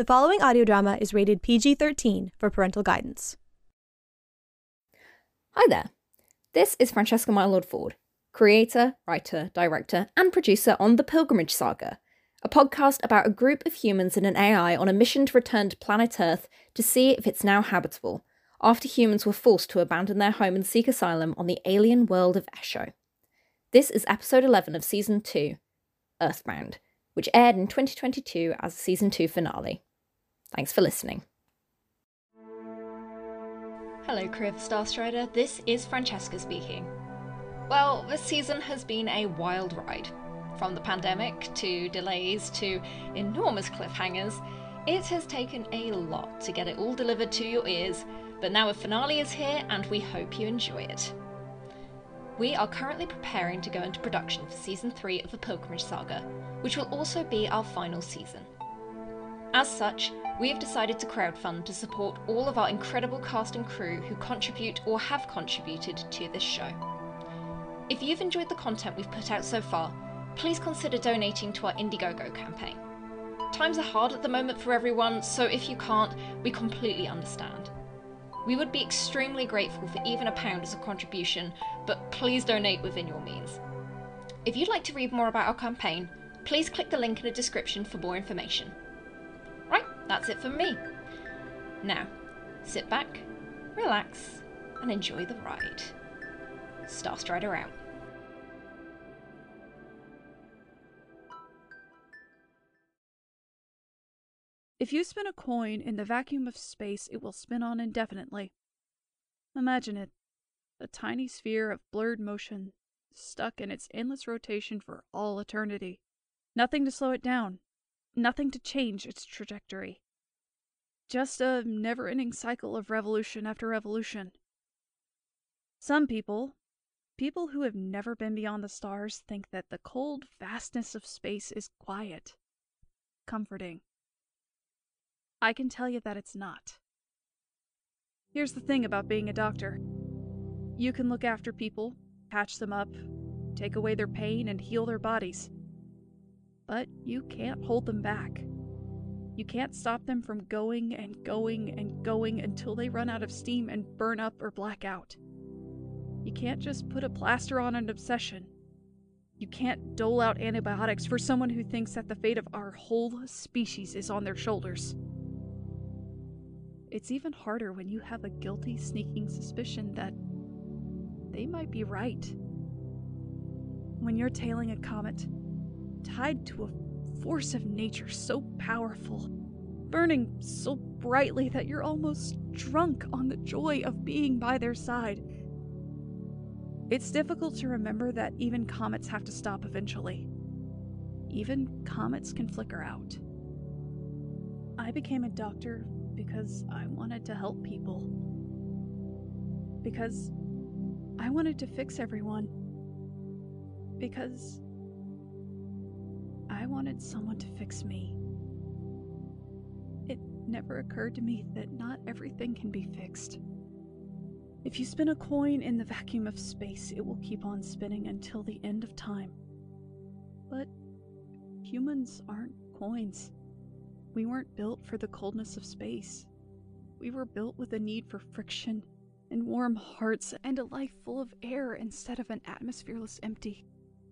The following audio drama is rated PG 13 for parental guidance. Hi there. This is Francesca Mylod-Ford, creator, writer, director, and producer on The Pilgrimage Saga, a podcast about a group of humans and an AI on a mission to return to planet Earth to see if it's now habitable, after humans were forced to abandon their home and seek asylum on the alien world of Esho. This is episode 11 of season 2, Earthbound, which aired in 2022 as a season 2 finale. Thanks for listening. Hello, crew of Starstrider. This is Francesca speaking. Well, this season has been a wild ride. From the pandemic to delays to enormous cliffhangers, it has taken a lot to get it all delivered to your ears, but now a finale is here and we hope you enjoy it. We are currently preparing to go into production for season 3 of the Pilgrimage Saga, which will also be our final season. As such, we have decided to crowdfund to support all of our incredible cast and crew who contribute or have contributed to this show. If you've enjoyed the content we've put out so far, please consider donating to our Indiegogo campaign. Times are hard at the moment for everyone, so if you can't, we completely understand. We would be extremely grateful for even a pound as a contribution, but please donate within your means. If you'd like to read more about our campaign, please click the link in the description for more information. That's it from me. Now, sit back, relax, and enjoy the ride. Starstrider out. If you spin a coin in the vacuum of space, it will spin on indefinitely. Imagine it a tiny sphere of blurred motion, stuck in its endless rotation for all eternity. Nothing to slow it down, nothing to change its trajectory. Just a never ending cycle of revolution after revolution. Some people, people who have never been beyond the stars, think that the cold vastness of space is quiet, comforting. I can tell you that it's not. Here's the thing about being a doctor you can look after people, patch them up, take away their pain, and heal their bodies. But you can't hold them back. You can't stop them from going and going and going until they run out of steam and burn up or black out. You can't just put a plaster on an obsession. You can't dole out antibiotics for someone who thinks that the fate of our whole species is on their shoulders. It's even harder when you have a guilty, sneaking suspicion that they might be right. When you're tailing a comet, tied to a force of nature so powerful, burning so brightly that you're almost drunk on the joy of being by their side, it's difficult to remember that even comets have to stop eventually. Even comets can flicker out. I became a doctor because I wanted to help people. Because I wanted to fix everyone. Because wanted someone to fix me. It never occurred to me that not everything can be fixed. If you spin a coin in the vacuum of space, it will keep on spinning until the end of time. But humans aren't coins. We weren't built for the coldness of space. We were built with a need for friction and warm hearts and a life full of air instead of an atmosphereless empty.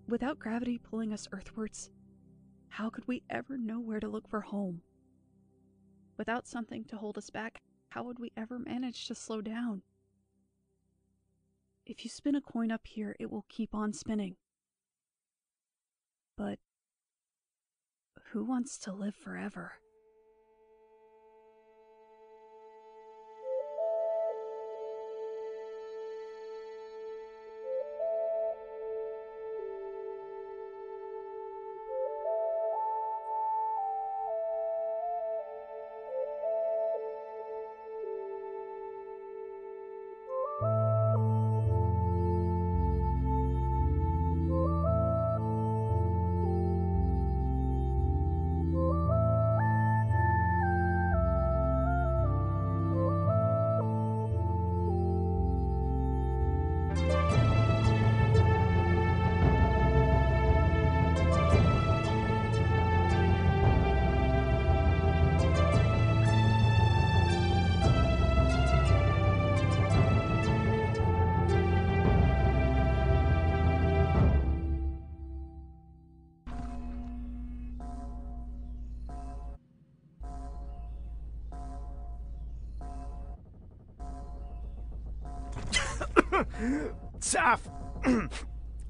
Without gravity pulling us earthwards, how could we ever know where to look for home? Without something to hold us back, how would we ever manage to slow down? If you spin a coin up here, it will keep on spinning. But who wants to live forever?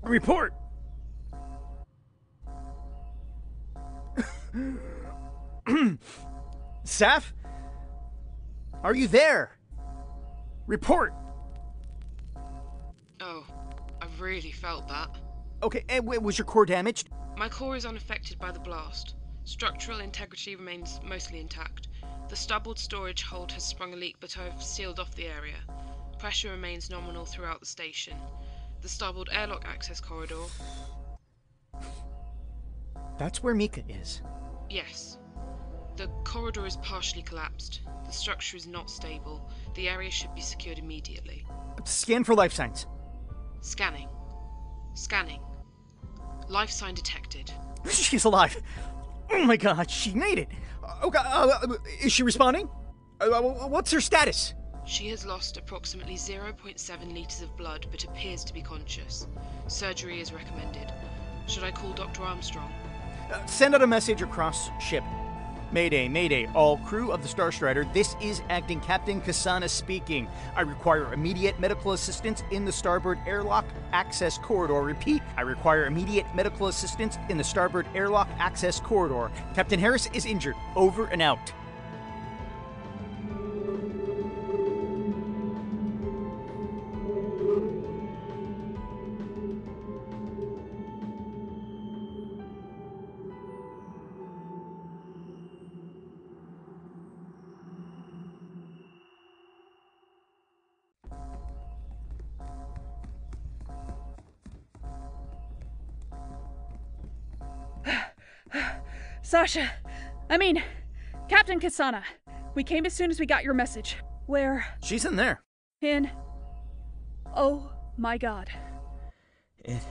Report! Saf? Are you there? Report! Oh, I really felt that. Okay, and was your core damaged? My core is unaffected by the blast. Structural integrity remains mostly intact. The starboard storage hold has sprung a leak, but I've sealed off the area. Pressure remains nominal throughout the station. The starboard airlock access corridor. That's where Mika is. Yes. The corridor is partially collapsed. The structure is not stable. The area should be secured immediately. Scan for life signs. Scanning. Scanning. Life sign detected. She's alive. Oh my god, she made it. Okay, uh, uh, is she responding? Uh, uh, what's her status? She has lost approximately 0.7 litres of blood but appears to be conscious. Surgery is recommended. Should I call Dr. Armstrong? Uh, send out a message across ship. Mayday, Mayday, all crew of the Star Strider. This is Acting Captain Kasana speaking. I require immediate medical assistance in the starboard airlock access corridor. Repeat, I require immediate medical assistance in the starboard airlock access corridor. Captain Harris is injured. Over and out. Sasha, I mean, Captain Kasana, we came as soon as we got your message. Where? She's in there. In. Oh my god. It.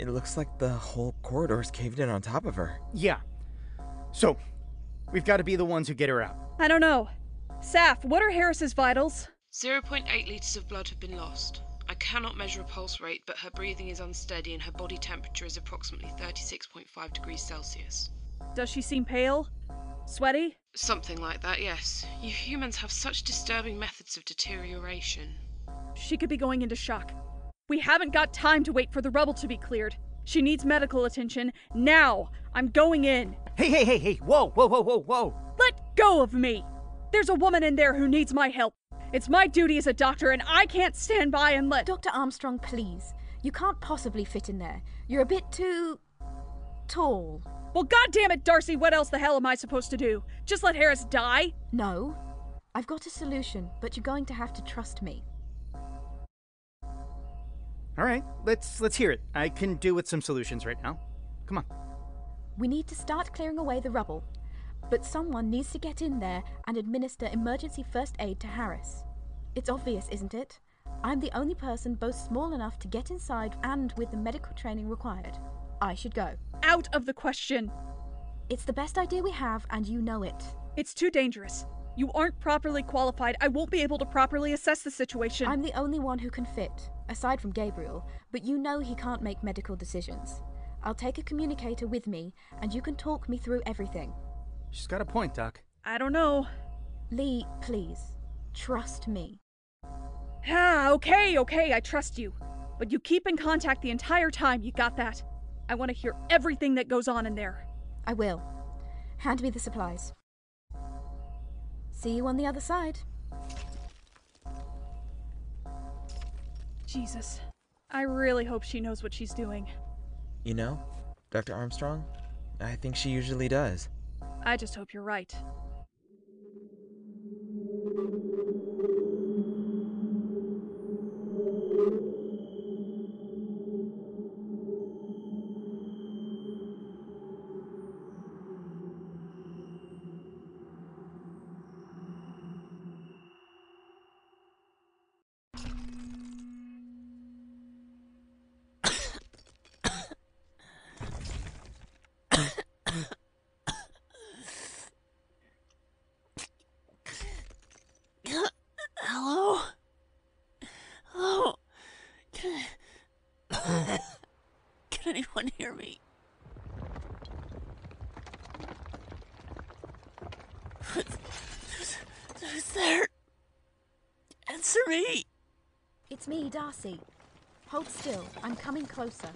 It looks like the whole corridor's caved in on top of her. Yeah. So, we've got to be the ones who get her out. I don't know. Saf, what are Harris's vitals? 0.8 litres of blood have been lost. I cannot measure a pulse rate, but her breathing is unsteady and her body temperature is approximately 36.5 degrees Celsius. Does she seem pale? Sweaty? Something like that, yes. You humans have such disturbing methods of deterioration. She could be going into shock. We haven't got time to wait for the rubble to be cleared. She needs medical attention now. I'm going in. Hey, hey, hey, hey, whoa, whoa, whoa, whoa, whoa. Let go of me! There's a woman in there who needs my help. It's my duty as a doctor, and I can't stand by and let. Dr. Armstrong, please. You can't possibly fit in there. You're a bit too. tall. Well, goddamn it, Darcy, what else the hell am I supposed to do? Just let Harris die? No. I've got a solution, but you're going to have to trust me. All right, let's let's hear it. I can do with some solutions right now. Come on. We need to start clearing away the rubble, but someone needs to get in there and administer emergency first aid to Harris. It's obvious, isn't it? I'm the only person both small enough to get inside and with the medical training required. I should go. Out of the question. It's the best idea we have, and you know it. It's too dangerous. You aren't properly qualified. I won't be able to properly assess the situation. I'm the only one who can fit, aside from Gabriel, but you know he can't make medical decisions. I'll take a communicator with me, and you can talk me through everything. She's got a point, Doc. I don't know. Lee, please, trust me. Ah, okay, okay, I trust you. But you keep in contact the entire time, you got that? I want to hear everything that goes on in there. I will. Hand me the supplies. See you on the other side. Jesus. I really hope she knows what she's doing. You know, Dr. Armstrong, I think she usually does. I just hope you're right. It's me, Darcy. Hold still. I'm coming closer.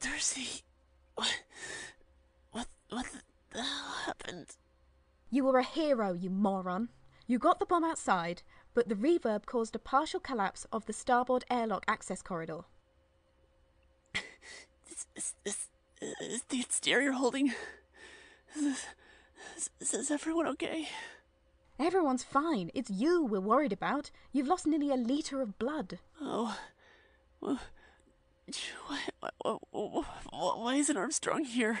Darcy, what, what, what the hell happened? You were a hero, you moron. You got the bomb outside, but the reverb caused a partial collapse of the starboard airlock access corridor. Is, is, is, is the exterior holding? Is, is, is, is everyone okay? Everyone's fine. It's you we're worried about. You've lost nearly a litre of blood. Oh, well, why, why, why, why isn't Armstrong here?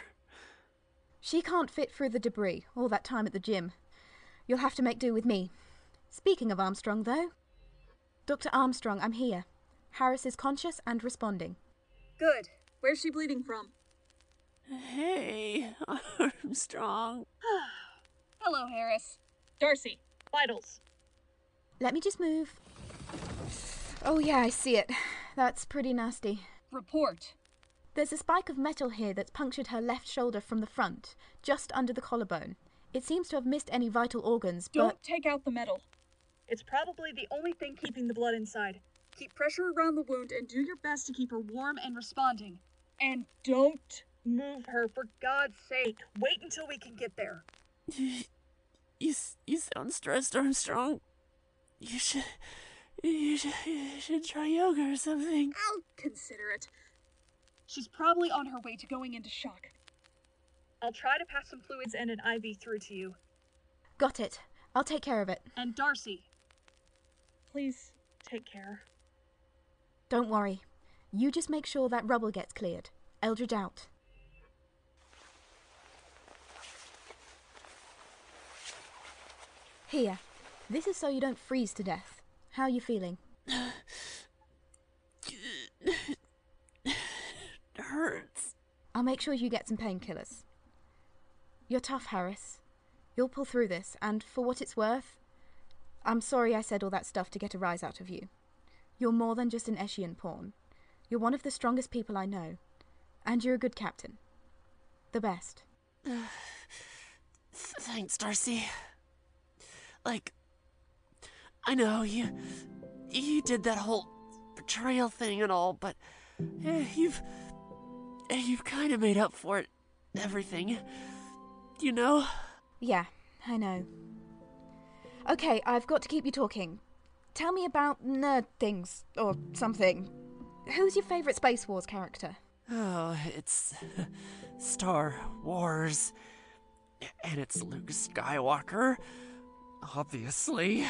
She can't fit through the debris all that time at the gym. You'll have to make do with me. Speaking of Armstrong, though, Dr. Armstrong, I'm here. Harris is conscious and responding. Good. Where's she bleeding from? Hey, Armstrong. Hello, Harris. Darcy, vitals. Let me just move. Oh, yeah, I see it. That's pretty nasty. Report. There's a spike of metal here that's punctured her left shoulder from the front, just under the collarbone. It seems to have missed any vital organs, Don't but. take out the metal. It's probably the only thing keeping the blood inside. Keep pressure around the wound and do your best to keep her warm and responding. And don't move her, for God's sake. Wait until we can get there. You, you, you sound stressed, Armstrong. You should, you should, you should try yoga or something. I'll consider it. She's probably on her way to going into shock. I'll try to pass some fluids and an IV through to you. Got it. I'll take care of it. And Darcy, please take care. Don't worry. You just make sure that rubble gets cleared. Eldridge out. Here. This is so you don't freeze to death. How are you feeling? hurts. I'll make sure you get some painkillers. You're tough, Harris. You'll pull through this, and for what it's worth, I'm sorry I said all that stuff to get a rise out of you. You're more than just an Eshian pawn. You're one of the strongest people I know. And you're a good captain. The best. Thanks, Darcy. Like, I know you, you did that whole betrayal thing and all, but eh, you've, eh, you've kind of made up for it. Everything, you know. Yeah, I know. Okay, I've got to keep you talking. Tell me about nerd things, or something. Who's your favourite Space Wars character? Oh, it's Star Wars, and it's Luke Skywalker, obviously.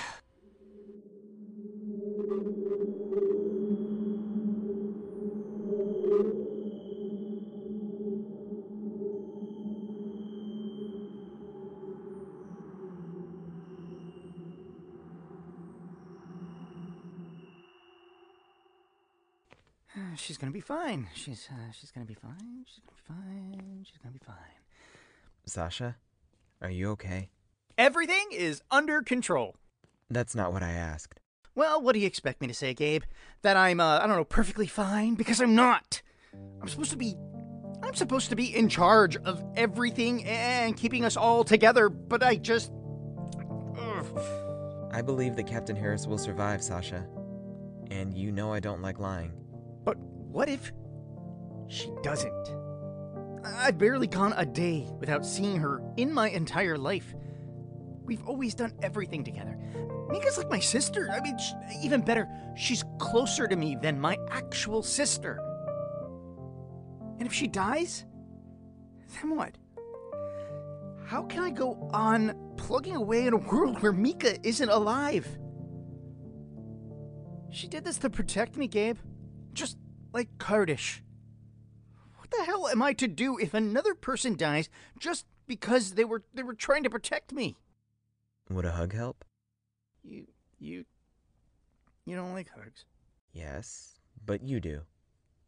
Uh, She's gonna be fine. She's uh, she's gonna be fine. She's gonna be fine. She's gonna be fine. Sasha, are you okay? Everything is under control. That's not what I asked. Well, what do you expect me to say, Gabe? That I'm uh, I don't know, perfectly fine because I'm not. I'm supposed to be I'm supposed to be in charge of everything and keeping us all together, but I just Ugh. I believe that Captain Harris will survive, Sasha. And you know I don't like lying. But what if she doesn't? I've barely gone a day without seeing her in my entire life. We've always done everything together. Mika's like my sister. I mean, even better, she's closer to me than my actual sister. And if she dies, then what? How can I go on plugging away in a world where Mika isn't alive? She did this to protect me, Gabe. Just like Kardish. What the hell am I to do if another person dies just because they were they were trying to protect me? Would a hug help? You you you don't like hugs. Yes, but you do.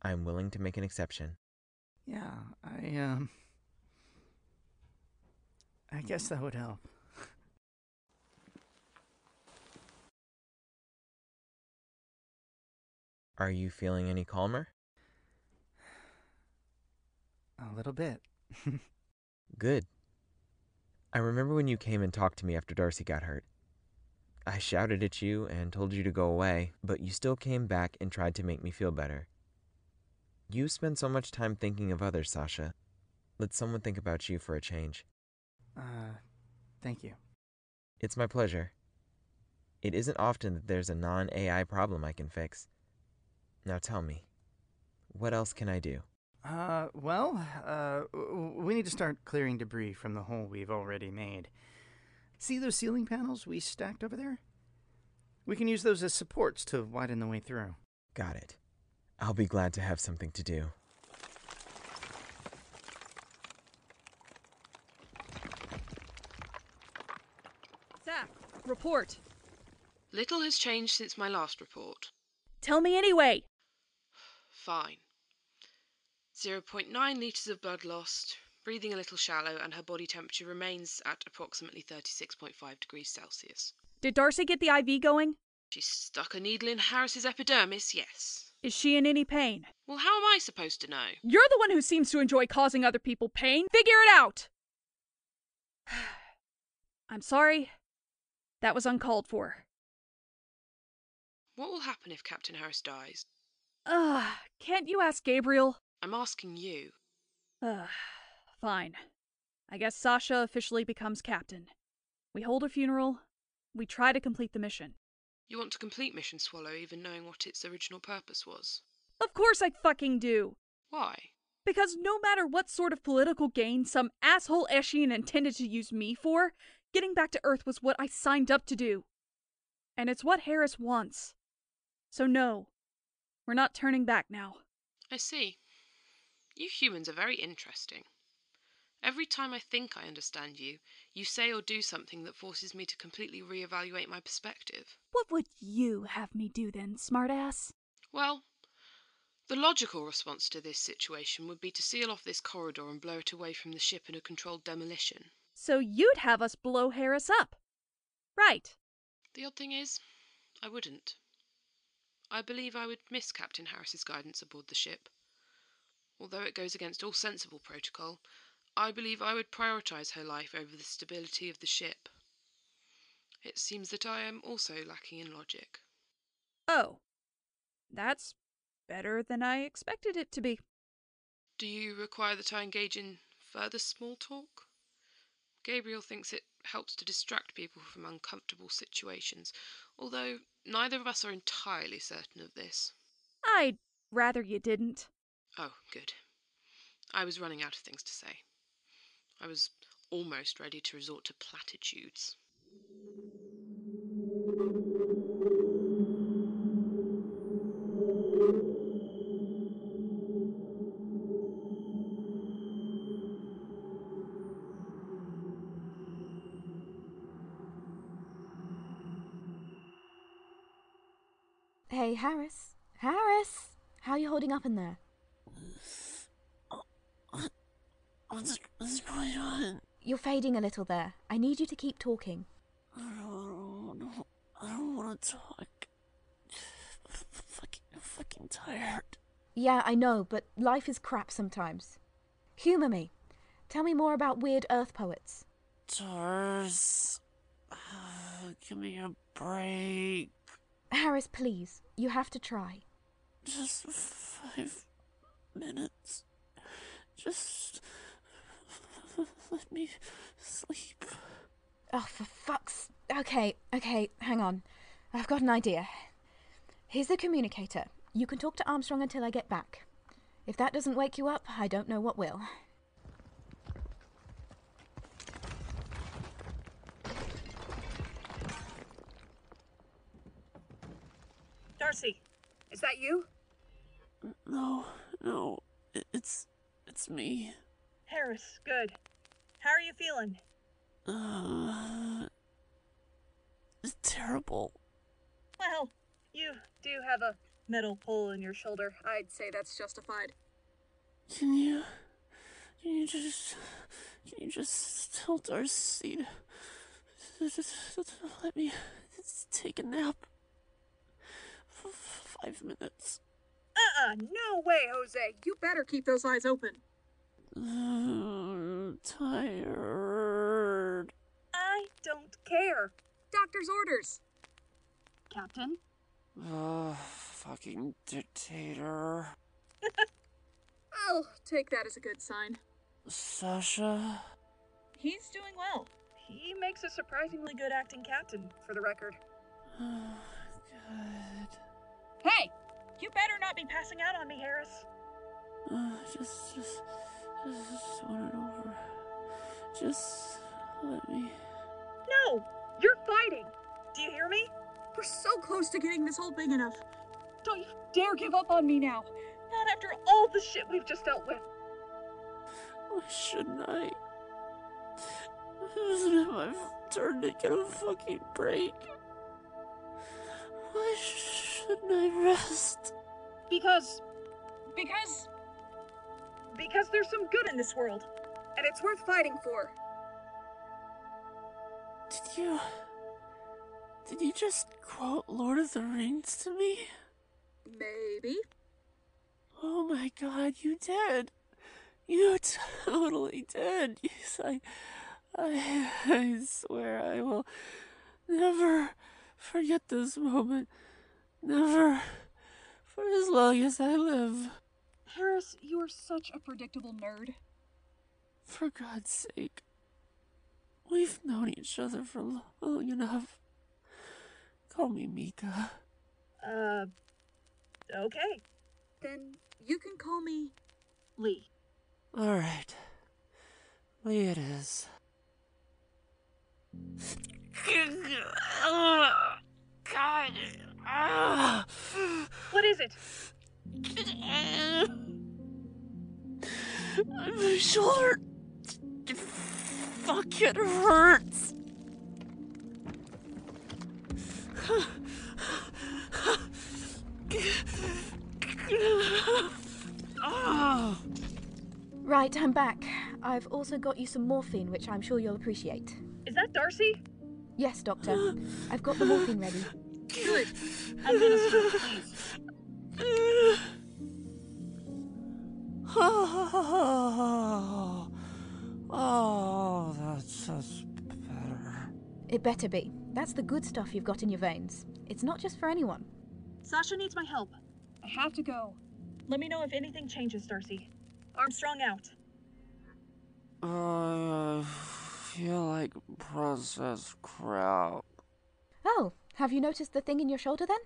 I'm willing to make an exception. Yeah, I um I guess that would help. Are you feeling any calmer? A little bit. Good. I remember when you came and talked to me after Darcy got hurt. I shouted at you and told you to go away, but you still came back and tried to make me feel better. You spend so much time thinking of others, Sasha. Let someone think about you for a change. Uh, thank you. It's my pleasure. It isn't often that there's a non AI problem I can fix. Now tell me, what else can I do? Uh, well, uh, we need to start clearing debris from the hole we've already made. See those ceiling panels we stacked over there? We can use those as supports to widen the way through. Got it. I'll be glad to have something to do. Zach, report. Little has changed since my last report. Tell me anyway. Fine. 0.9 litres of blood lost, breathing a little shallow, and her body temperature remains at approximately 36.5 degrees Celsius. Did Darcy get the IV going? She stuck a needle in Harris's epidermis, yes. Is she in any pain? Well, how am I supposed to know? You're the one who seems to enjoy causing other people pain. Figure it out! I'm sorry. That was uncalled for. What will happen if Captain Harris dies? Ugh, can't you ask Gabriel? I'm asking you. Ugh, fine. I guess Sasha officially becomes captain. We hold a funeral. We try to complete the mission. You want to complete Mission Swallow even knowing what its original purpose was? Of course I fucking do. Why? Because no matter what sort of political gain some asshole Eshian intended to use me for, getting back to Earth was what I signed up to do. And it's what Harris wants. So no, we're not turning back now. I see. You humans are very interesting. Every time I think I understand you, you say or do something that forces me to completely reevaluate my perspective. What would you have me do then, smartass? Well, the logical response to this situation would be to seal off this corridor and blow it away from the ship in a controlled demolition. So you'd have us blow Harris up. Right. The odd thing is, I wouldn't. I believe I would miss Captain Harris's guidance aboard the ship. Although it goes against all sensible protocol, I believe I would prioritize her life over the stability of the ship. It seems that I am also lacking in logic. Oh. That's better than I expected it to be. Do you require that I engage in further small talk? Gabriel thinks it helps to distract people from uncomfortable situations, although neither of us are entirely certain of this. I'd rather you didn't. Oh, good. I was running out of things to say. I was almost ready to resort to platitudes. Hey, Harris. Harris! How are you holding up in there? What's, what's going on? You're fading a little there. I need you to keep talking. I don't. I don't want to talk. F- fucking, fucking tired. Yeah, I know, but life is crap sometimes. Humor me. Tell me more about weird Earth poets. Tars. Uh, give me a break. Harris, please. You have to try. Just five minutes. Just let me sleep. Oh, for fuck's. Okay, okay, hang on. I've got an idea. Here's the communicator. You can talk to Armstrong until I get back. If that doesn't wake you up, I don't know what will. Darcy, is that you? No, no, it's it's me. Harris, good. How are you feeling? Uh, it's terrible. Well, you do have a metal pole in your shoulder. I'd say that's justified. Can you, can you just, can you just tell Darcy to, to, to, to let me take a nap? for five minutes. Uh-uh, no way, Jose. You better keep those eyes open. Uh, tired. I don't care. Doctor's orders. Captain? Ugh, fucking dictator. I'll take that as a good sign. Sasha? He's doing well. He makes a surprisingly good acting captain, for the record. Good. Hey! You better not be passing out on me, Harris. Uh, just, just, just, want it over. Just let me. No! You're fighting! Do you hear me? We're so close to getting this hole big enough. Don't you dare give up on me now! Not after all the shit we've just dealt with. Why shouldn't I? Isn't it my turn to get a fucking break? Why shouldn't I rest? Because. Because. Because there's some good in this world, and it's worth fighting for. Did you. Did you just quote Lord of the Rings to me? Maybe. Oh my god, you did. You totally did. Yes, I, I, I swear I will never forget this moment. Never. For as long as I live. Harris, you are such a predictable nerd. For God's sake. We've known each other for long enough. Call me Mika. Uh. Okay. Then you can call me Lee. Alright. Lee it is. God. Ah. What is it? My shoulder. Fuck, it hurts. Ah. Right, I'm back. I've also got you some morphine, which I'm sure you'll appreciate. Is that Darcy? Yes, Doctor. I've got the morphine ready. Good. Administer, please. Oh, oh, that's, that's better. It better be. That's the good stuff you've got in your veins. It's not just for anyone. Sasha needs my help. I have to go. Let me know if anything changes, Darcy. Armstrong out. I feel like processed crap. Oh, have you noticed the thing in your shoulder then?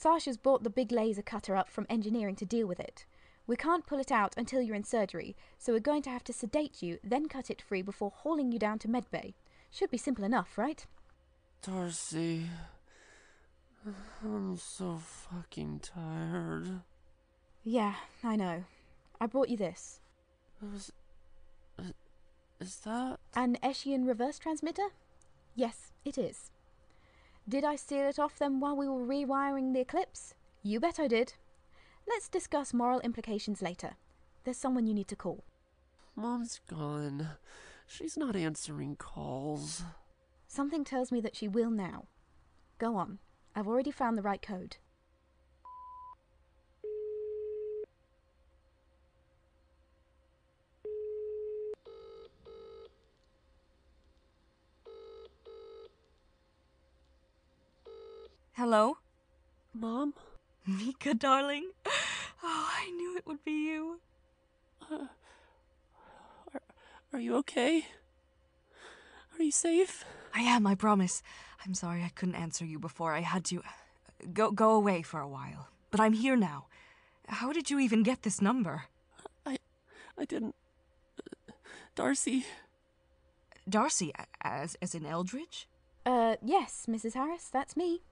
Sasha's brought the big laser cutter up from engineering to deal with it. We can't pull it out until you're in surgery, so we're going to have to sedate you, then cut it free before hauling you down to medbay. Should be simple enough, right? Darcy, I'm so fucking tired. Yeah, I know. I brought you this. Is, is that? An Eshian reverse transmitter? Yes, it is. Did I steal it off them while we were rewiring the Eclipse? You bet I did. Let's discuss moral implications later. There's someone you need to call. Mom's gone. She's not answering calls. Something tells me that she will now. Go on. I've already found the right code. Hello? Mom? Mika, darling. Oh, I knew it would be you. Uh, are, are you okay? Are you safe? I am, I promise. I'm sorry I couldn't answer you before. I had to go go away for a while. But I'm here now. How did you even get this number? I I didn't uh, Darcy. Darcy as as in Eldridge? Uh yes, Mrs. Harris, that's me.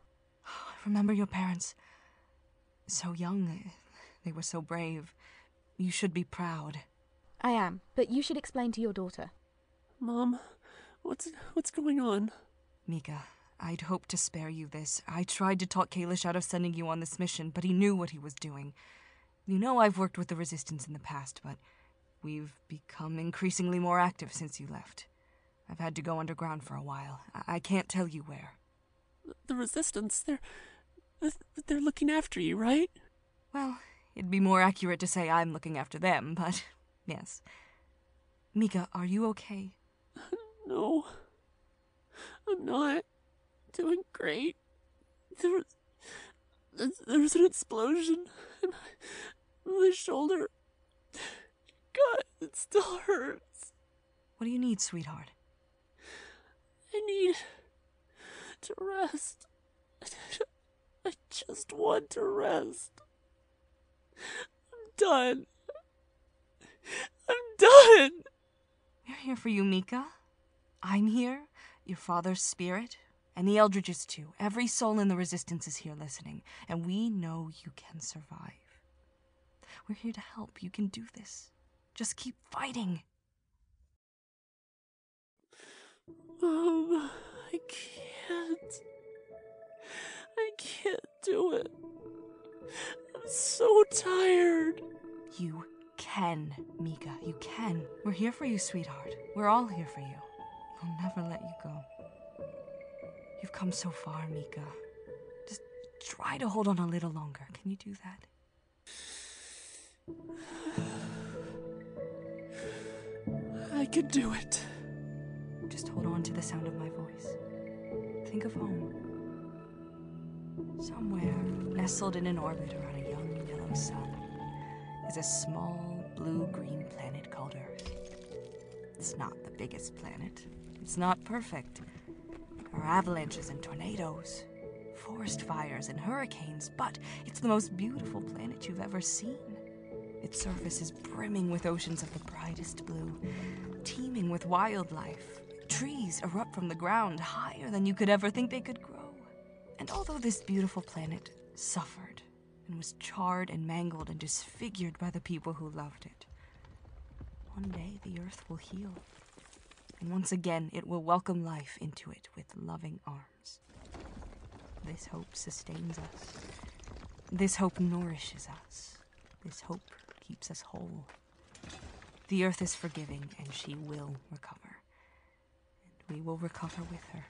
I remember your parents. So young. Eh? They were so brave. You should be proud. I am, but you should explain to your daughter. Mom, what's what's going on? Mika, I'd hoped to spare you this. I tried to talk Kalish out of sending you on this mission, but he knew what he was doing. You know I've worked with the Resistance in the past, but we've become increasingly more active since you left. I've had to go underground for a while. I, I can't tell you where. The Resistance, they're they're looking after you, right? Well, it'd be more accurate to say I'm looking after them, but yes. Mika, are you okay? No. I'm not. doing great. There was, there was an explosion in my, my shoulder. God, it still hurts. What do you need, sweetheart? I need to rest. I just want to rest. I'm done. I'm done. We're here for you, Mika. I'm here, your father's spirit, and the Eldridges too. Every soul in the Resistance is here listening, and we know you can survive. We're here to help. You can do this. Just keep fighting. Mom, I can't. I can't do it. I'm so tired. You can, Mika. You can. We're here for you, sweetheart. We're all here for you. We'll never let you go. You've come so far, Mika. Just try to hold on a little longer. Can you do that? I can do it. Just hold on to the sound of my voice. Think of home. Somewhere, nestled in an orbit around a young yellow sun, is a small blue green planet called Earth. It's not the biggest planet. It's not perfect. There are avalanches and tornadoes, forest fires and hurricanes, but it's the most beautiful planet you've ever seen. Its surface is brimming with oceans of the brightest blue, teeming with wildlife. Trees erupt from the ground higher than you could ever think they could grow. And although this beautiful planet suffered and was charred and mangled and disfigured by the people who loved it, one day the earth will heal. And once again, it will welcome life into it with loving arms. This hope sustains us. This hope nourishes us. This hope keeps us whole. The earth is forgiving, and she will recover. And we will recover with her.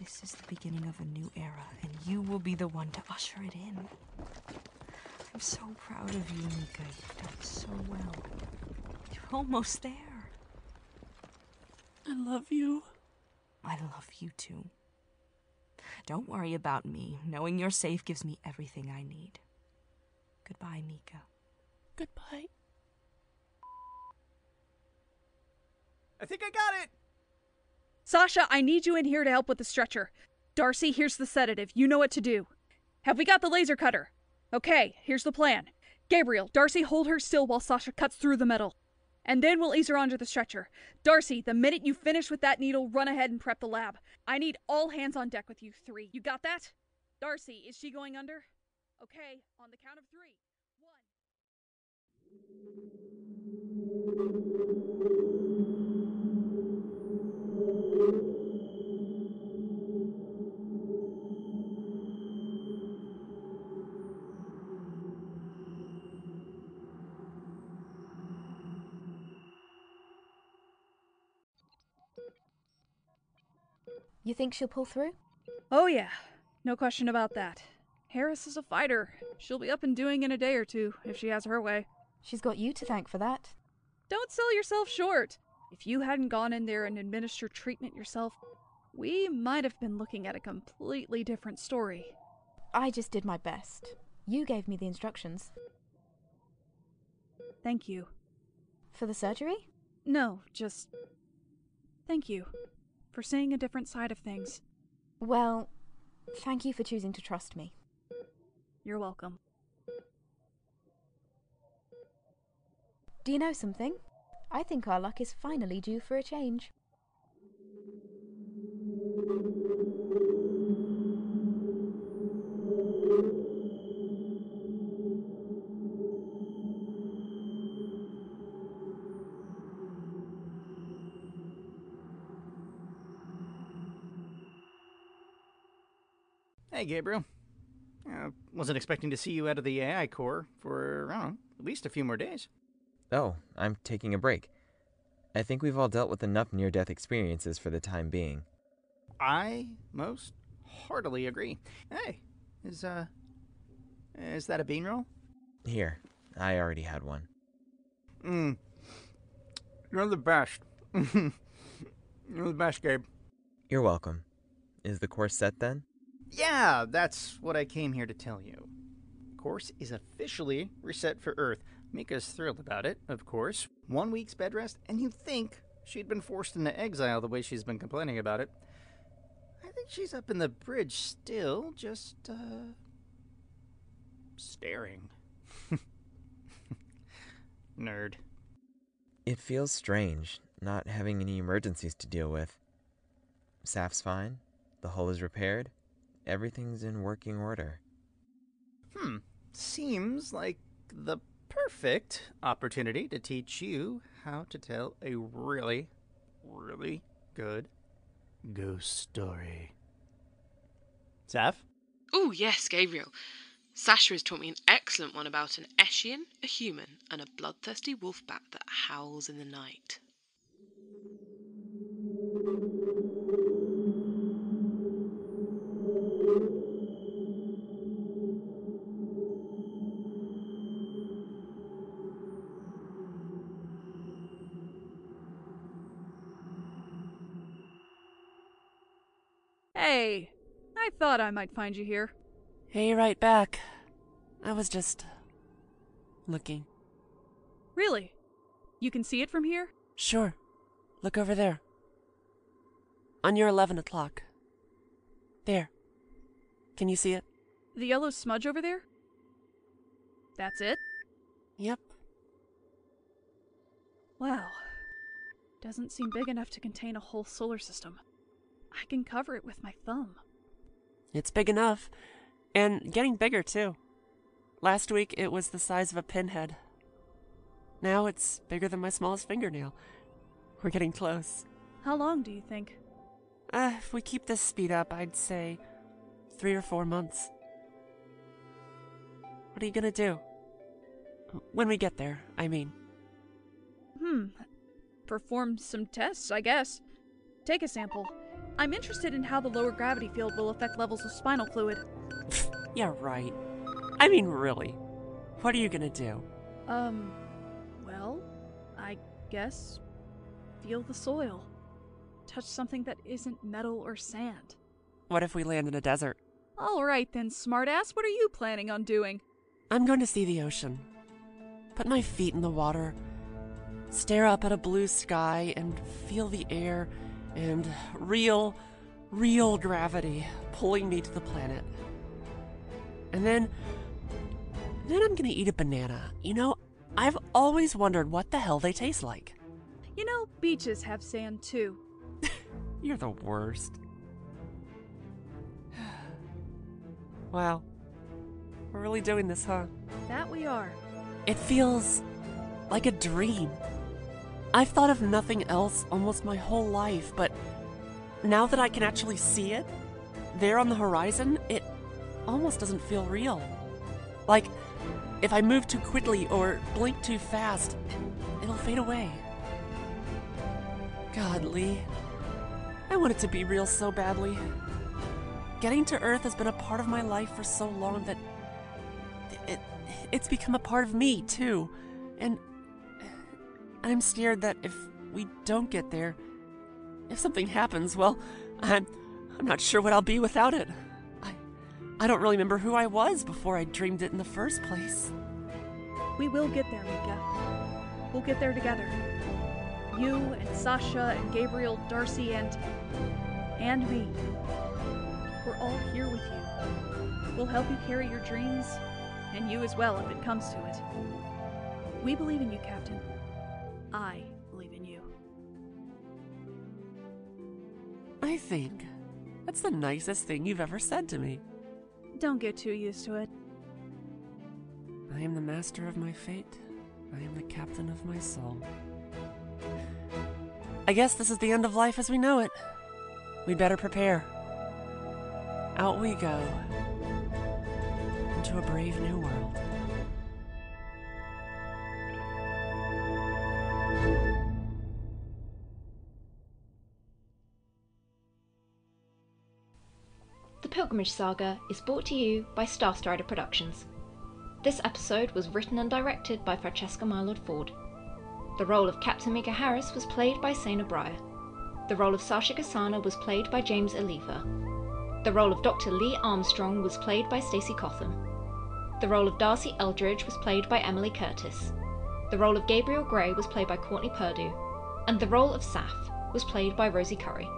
This is the beginning of a new era, and you will be the one to usher it in. I'm so proud of you, Mika. You've done so well. You're almost there. I love you. I love you too. Don't worry about me. Knowing you're safe gives me everything I need. Goodbye, Mika. Goodbye. I think I got it. Sasha, I need you in here to help with the stretcher. Darcy, here's the sedative. You know what to do. Have we got the laser cutter? Okay, here's the plan. Gabriel, Darcy, hold her still while Sasha cuts through the metal. And then we'll ease her onto the stretcher. Darcy, the minute you finish with that needle, run ahead and prep the lab. I need all hands on deck with you three. You got that? Darcy, is she going under? Okay, on the count of three. You think she'll pull through? Oh, yeah. No question about that. Harris is a fighter. She'll be up and doing in a day or two, if she has her way. She's got you to thank for that. Don't sell yourself short. If you hadn't gone in there and administered treatment yourself, we might have been looking at a completely different story. I just did my best. You gave me the instructions. Thank you. For the surgery? No, just. Thank you. For seeing a different side of things. Well, thank you for choosing to trust me. You're welcome. Do you know something? I think our luck is finally due for a change. Hey, Gabriel. Uh, wasn't expecting to see you out of the AI core for, I don't know, at least a few more days. Oh, I'm taking a break. I think we've all dealt with enough near death experiences for the time being. I most heartily agree. Hey, is, uh, is that a bean roll? Here, I already had one. Mmm. You're the best. You're the best, Gabe. You're welcome. Is the course set then? Yeah, that's what I came here to tell you. Course is officially reset for Earth. Mika's thrilled about it, of course. One week's bed rest, and you'd think she'd been forced into exile the way she's been complaining about it. I think she's up in the bridge still, just, uh. staring. Nerd. It feels strange, not having any emergencies to deal with. Saf's fine, the hull is repaired, everything's in working order. Hmm, seems like the perfect opportunity to teach you how to tell a really, really good ghost story. Saf? Oh, yes, Gabriel. Sasha has taught me an excellent one about an Eshian, a human, and a bloodthirsty wolf bat that howls in the night. Thought I might find you here. Hey, right back. I was just. looking. Really? You can see it from here? Sure. Look over there. On your 11 o'clock. There. Can you see it? The yellow smudge over there? That's it? Yep. Wow. Doesn't seem big enough to contain a whole solar system. I can cover it with my thumb. It's big enough. And getting bigger, too. Last week it was the size of a pinhead. Now it's bigger than my smallest fingernail. We're getting close. How long do you think? Uh, if we keep this speed up, I'd say three or four months. What are you gonna do? When we get there, I mean. Hmm. Perform some tests, I guess. Take a sample. I'm interested in how the lower gravity field will affect levels of spinal fluid. yeah, right. I mean, really. What are you gonna do? Um, well, I guess feel the soil. Touch something that isn't metal or sand. What if we land in a desert? All right then, smartass. What are you planning on doing? I'm going to see the ocean. Put my feet in the water, stare up at a blue sky, and feel the air and real, real gravity pulling me to the planet. And then. Then I'm gonna eat a banana. You know, I've always wondered what the hell they taste like. You know, beaches have sand too. You're the worst. wow. We're really doing this, huh? That we are. It feels like a dream. I've thought of nothing else almost my whole life, but now that I can actually see it, there on the horizon, it almost doesn't feel real. Like, if I move too quickly or blink too fast, it'll fade away. God, Lee. I want it to be real so badly. Getting to Earth has been a part of my life for so long that it, it's become a part of me, too. And I'm scared that if we don't get there, if something happens, well, I'm I'm not sure what I'll be without it. I I don't really remember who I was before I dreamed it in the first place. We will get there, Mika. We'll get there together. You and Sasha and Gabriel, Darcy and and me. We're all here with you. We'll help you carry your dreams, and you as well if it comes to it. We believe in you, Captain. I believe in you. I think that's the nicest thing you've ever said to me. Don't get too used to it. I am the master of my fate. I am the captain of my soul. I guess this is the end of life as we know it. We'd better prepare. Out we go. Into a brave new world. Pilgrimage Saga is brought to you by Starstrider Productions. This episode was written and directed by Francesca Mylod-Ford. The role of Captain Mika Harris was played by Sana Breyer. The role of Sasha Kasana was played by James Aliva. The role of Dr. Lee Armstrong was played by Stacey Cotham. The role of Darcy Eldridge was played by Emily Curtis. The role of Gabriel Gray was played by Courtney Purdue. And the role of Saf was played by Rosie Curry.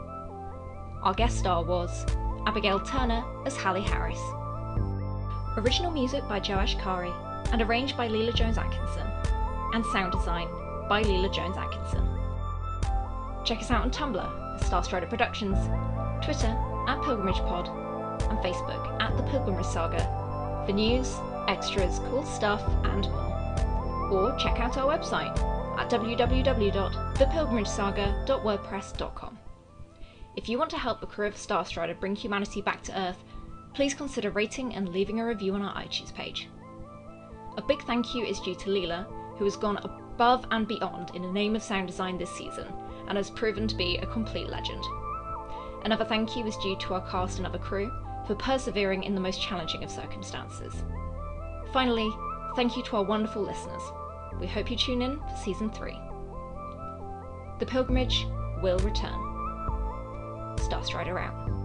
Our guest star was Abigail Turner as Hallie Harris. Original music by Joash Kari and arranged by Leela Jones Atkinson. And sound design by Leela Jones Atkinson. Check us out on Tumblr at Starstrider Productions, Twitter at Pilgrimage Pod, and Facebook at The Pilgrimage Saga for news, extras, cool stuff, and more. Or check out our website at www.thepilgrimagesaga.wordpress.com. If you want to help the crew of Starstrider bring humanity back to Earth, please consider rating and leaving a review on our iTunes page. A big thank you is due to Leela, who has gone above and beyond in the name of sound design this season and has proven to be a complete legend. Another thank you is due to our cast and other crew for persevering in the most challenging of circumstances. Finally, thank you to our wonderful listeners. We hope you tune in for season 3. The pilgrimage will return. Starstrider out.